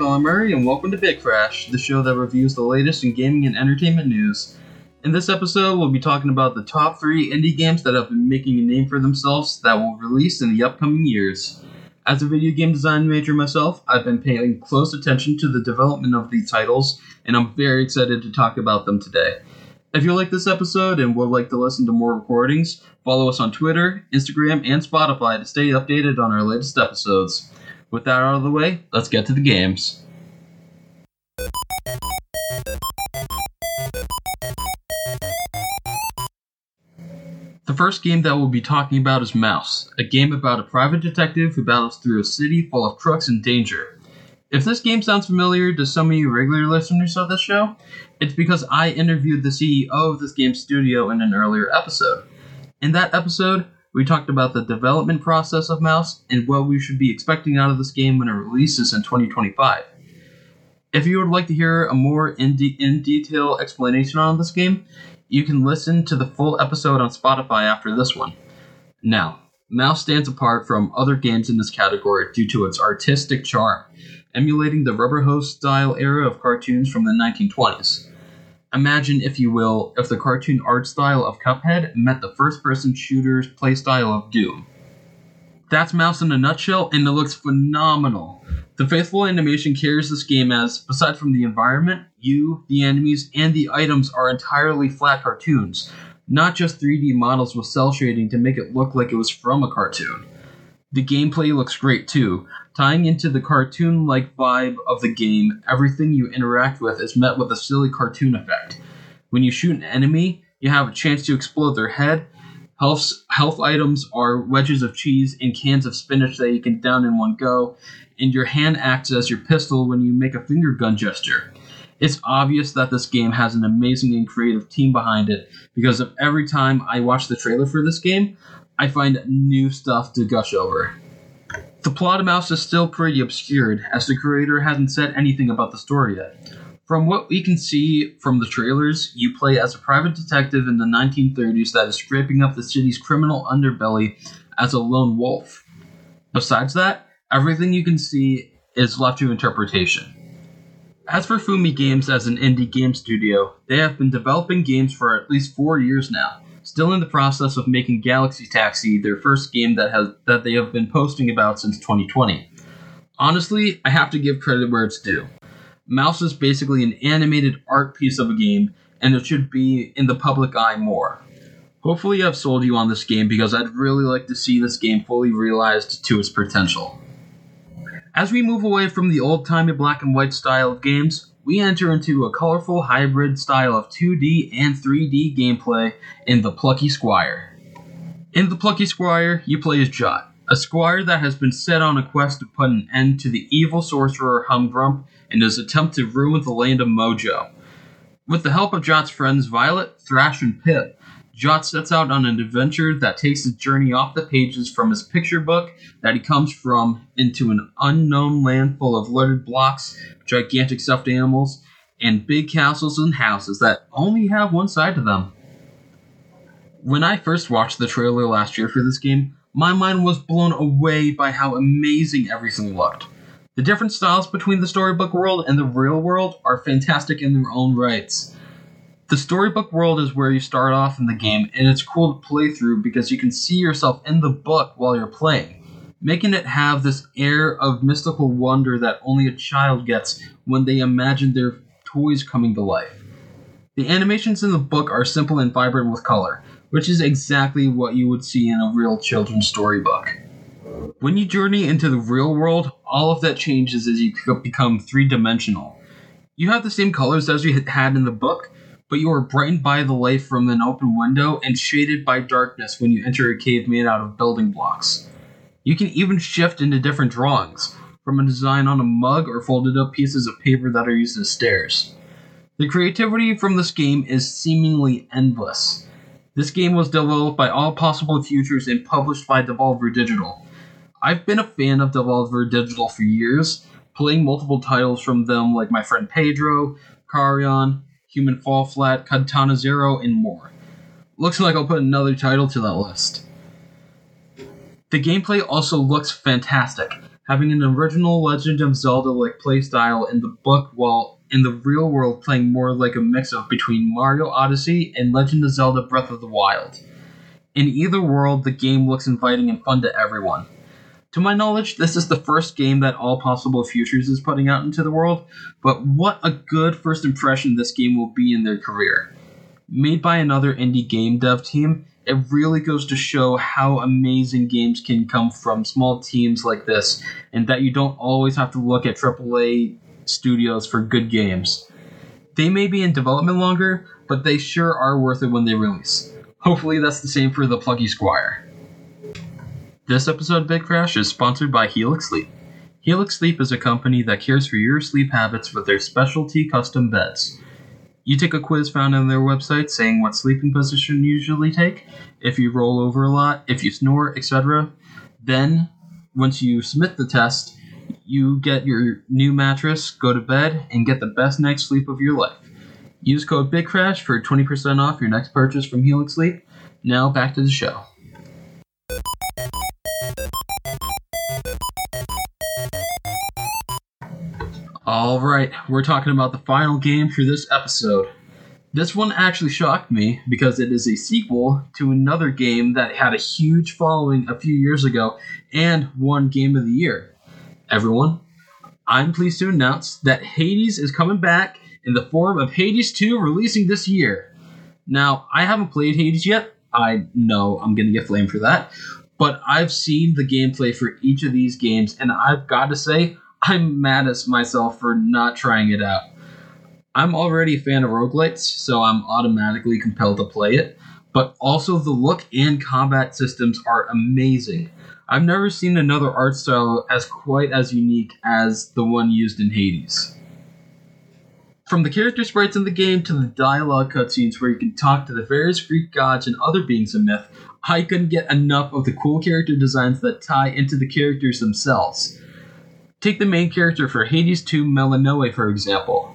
Colin Murray, and welcome to Bit Crash, the show that reviews the latest in gaming and entertainment news. In this episode, we'll be talking about the top three indie games that have been making a name for themselves that will release in the upcoming years. As a video game design major myself, I've been paying close attention to the development of these titles, and I'm very excited to talk about them today. If you like this episode and would like to listen to more recordings, follow us on Twitter, Instagram, and Spotify to stay updated on our latest episodes. With that out of the way, let's get to the games. The first game that we'll be talking about is Mouse, a game about a private detective who battles through a city full of trucks and danger. If this game sounds familiar to some of you regular listeners of this show, it's because I interviewed the CEO of this game studio in an earlier episode. In that episode, we talked about the development process of Mouse and what we should be expecting out of this game when it releases in 2025. If you would like to hear a more in, de- in detail explanation on this game, you can listen to the full episode on Spotify after this one. Now, Mouse stands apart from other games in this category due to its artistic charm, emulating the rubber hose style era of cartoons from the 1920s. Imagine, if you will, if the cartoon art style of Cuphead met the first person shooter's playstyle of Doom. That's Mouse in a nutshell, and it looks phenomenal. The faithful animation carries this game as, besides from the environment, you, the enemies, and the items are entirely flat cartoons, not just 3D models with cel shading to make it look like it was from a cartoon. The gameplay looks great too. Tying into the cartoon like vibe of the game, everything you interact with is met with a silly cartoon effect. When you shoot an enemy, you have a chance to explode their head. Health, health items are wedges of cheese and cans of spinach that you can down in one go, and your hand acts as your pistol when you make a finger gun gesture. It's obvious that this game has an amazing and creative team behind it because of every time I watch the trailer for this game, I find new stuff to gush over. The plot of Mouse is still pretty obscured, as the creator hasn't said anything about the story yet. From what we can see from the trailers, you play as a private detective in the 1930s that is scraping up the city's criminal underbelly as a lone wolf. Besides that, everything you can see is left to interpretation. As for Fumi Games as an indie game studio, they have been developing games for at least four years now, still in the process of making Galaxy Taxi their first game that has that they have been posting about since 2020. Honestly, I have to give credit where it's due. Mouse is basically an animated art piece of a game, and it should be in the public eye more. Hopefully, I've sold you on this game because I'd really like to see this game fully realized to its potential. As we move away from the old timey black and white style of games, we enter into a colorful hybrid style of 2D and 3D gameplay in The Plucky Squire. In The Plucky Squire, you play as Jot, a squire that has been set on a quest to put an end to the evil sorcerer Humgrump and his attempt to ruin the land of Mojo. With the help of Jot's friends Violet, Thrash, and Pip, Jot sets out on an adventure that takes his journey off the pages from his picture book that he comes from into an unknown land full of littered blocks, gigantic stuffed animals, and big castles and houses that only have one side to them. When I first watched the trailer last year for this game, my mind was blown away by how amazing everything looked. The different styles between the storybook world and the real world are fantastic in their own rights. The storybook world is where you start off in the game, and it's cool to play through because you can see yourself in the book while you're playing, making it have this air of mystical wonder that only a child gets when they imagine their toys coming to life. The animations in the book are simple and vibrant with color, which is exactly what you would see in a real children's storybook. When you journey into the real world, all of that changes as you become three dimensional. You have the same colors as you had in the book, but you are brightened by the light from an open window and shaded by darkness when you enter a cave made out of building blocks. You can even shift into different drawings, from a design on a mug or folded up pieces of paper that are used as stairs. The creativity from this game is seemingly endless. This game was developed by All Possible Futures and published by Devolver Digital. I've been a fan of Devolver Digital for years, playing multiple titles from them like My Friend Pedro, Carrion, Human Fall Flat, Katana Zero, and more. Looks like I'll put another title to that list. The gameplay also looks fantastic, having an original Legend of Zelda like playstyle in the book while in the real world playing more like a mix of between Mario Odyssey and Legend of Zelda Breath of the Wild. In either world, the game looks inviting and fun to everyone. To my knowledge, this is the first game that All Possible Futures is putting out into the world, but what a good first impression this game will be in their career. Made by another indie game dev team, it really goes to show how amazing games can come from small teams like this, and that you don't always have to look at AAA studios for good games. They may be in development longer, but they sure are worth it when they release. Hopefully, that's the same for the Plucky Squire. This episode of Bit Crash is sponsored by Helix Sleep. Helix Sleep is a company that cares for your sleep habits with their specialty custom beds. You take a quiz found on their website saying what sleeping position you usually take, if you roll over a lot, if you snore, etc. Then, once you submit the test, you get your new mattress, go to bed, and get the best night's sleep of your life. Use code BITCRASH for 20% off your next purchase from Helix Sleep. Now back to the show. All right, we're talking about the final game for this episode. This one actually shocked me because it is a sequel to another game that had a huge following a few years ago and won Game of the Year. Everyone, I'm pleased to announce that Hades is coming back in the form of Hades 2 releasing this year. Now, I haven't played Hades yet. I know I'm going to get flamed for that. But I've seen the gameplay for each of these games, and I've got to say, I'm mad at myself for not trying it out. I'm already a fan of roguelites, so I'm automatically compelled to play it, but also the look and combat systems are amazing. I've never seen another art style as quite as unique as the one used in Hades. From the character sprites in the game to the dialogue cutscenes where you can talk to the various Greek gods and other beings of myth, I couldn't get enough of the cool character designs that tie into the characters themselves. Take the main character for Hades 2 Melinoe, for example.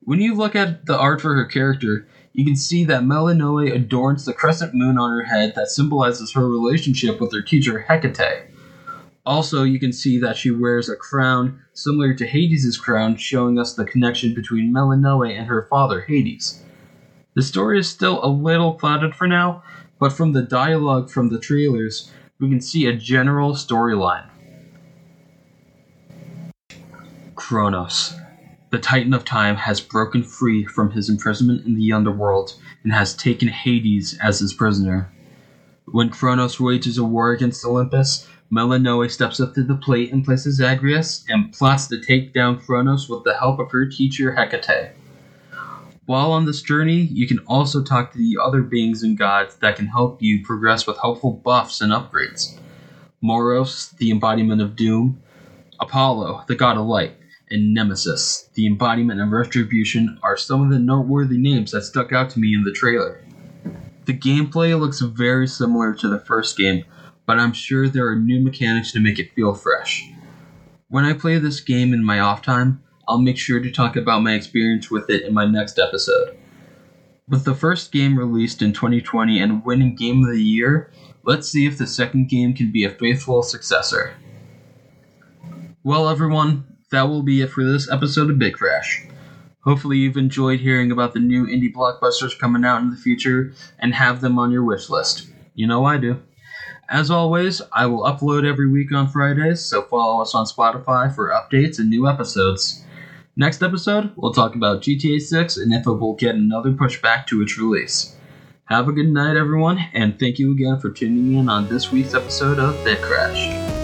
When you look at the art for her character, you can see that Melinoe adorns the crescent moon on her head that symbolizes her relationship with her teacher Hecate. Also, you can see that she wears a crown similar to Hades' crown, showing us the connection between Melinoe and her father, Hades. The story is still a little clouded for now, but from the dialogue from the trailers, we can see a general storyline. Kronos, the Titan of Time, has broken free from his imprisonment in the underworld and has taken Hades as his prisoner. When Kronos wages a war against Olympus, Melinoe steps up to the plate and places Agrius and plots to take down Kronos with the help of her teacher Hecate. While on this journey, you can also talk to the other beings and gods that can help you progress with helpful buffs and upgrades. Moros, the embodiment of doom, Apollo, the god of light, and Nemesis, the embodiment of retribution, are some of the noteworthy names that stuck out to me in the trailer. The gameplay looks very similar to the first game, but I'm sure there are new mechanics to make it feel fresh. When I play this game in my off time, I'll make sure to talk about my experience with it in my next episode. With the first game released in 2020 and winning Game of the Year, let's see if the second game can be a faithful successor. Well, everyone, that will be it for this episode of Bit Crash. Hopefully, you've enjoyed hearing about the new indie blockbusters coming out in the future and have them on your wish list. You know I do. As always, I will upload every week on Fridays, so follow us on Spotify for updates and new episodes. Next episode, we'll talk about GTA 6 and if it will get another pushback to its release. Have a good night, everyone, and thank you again for tuning in on this week's episode of Bit Crash.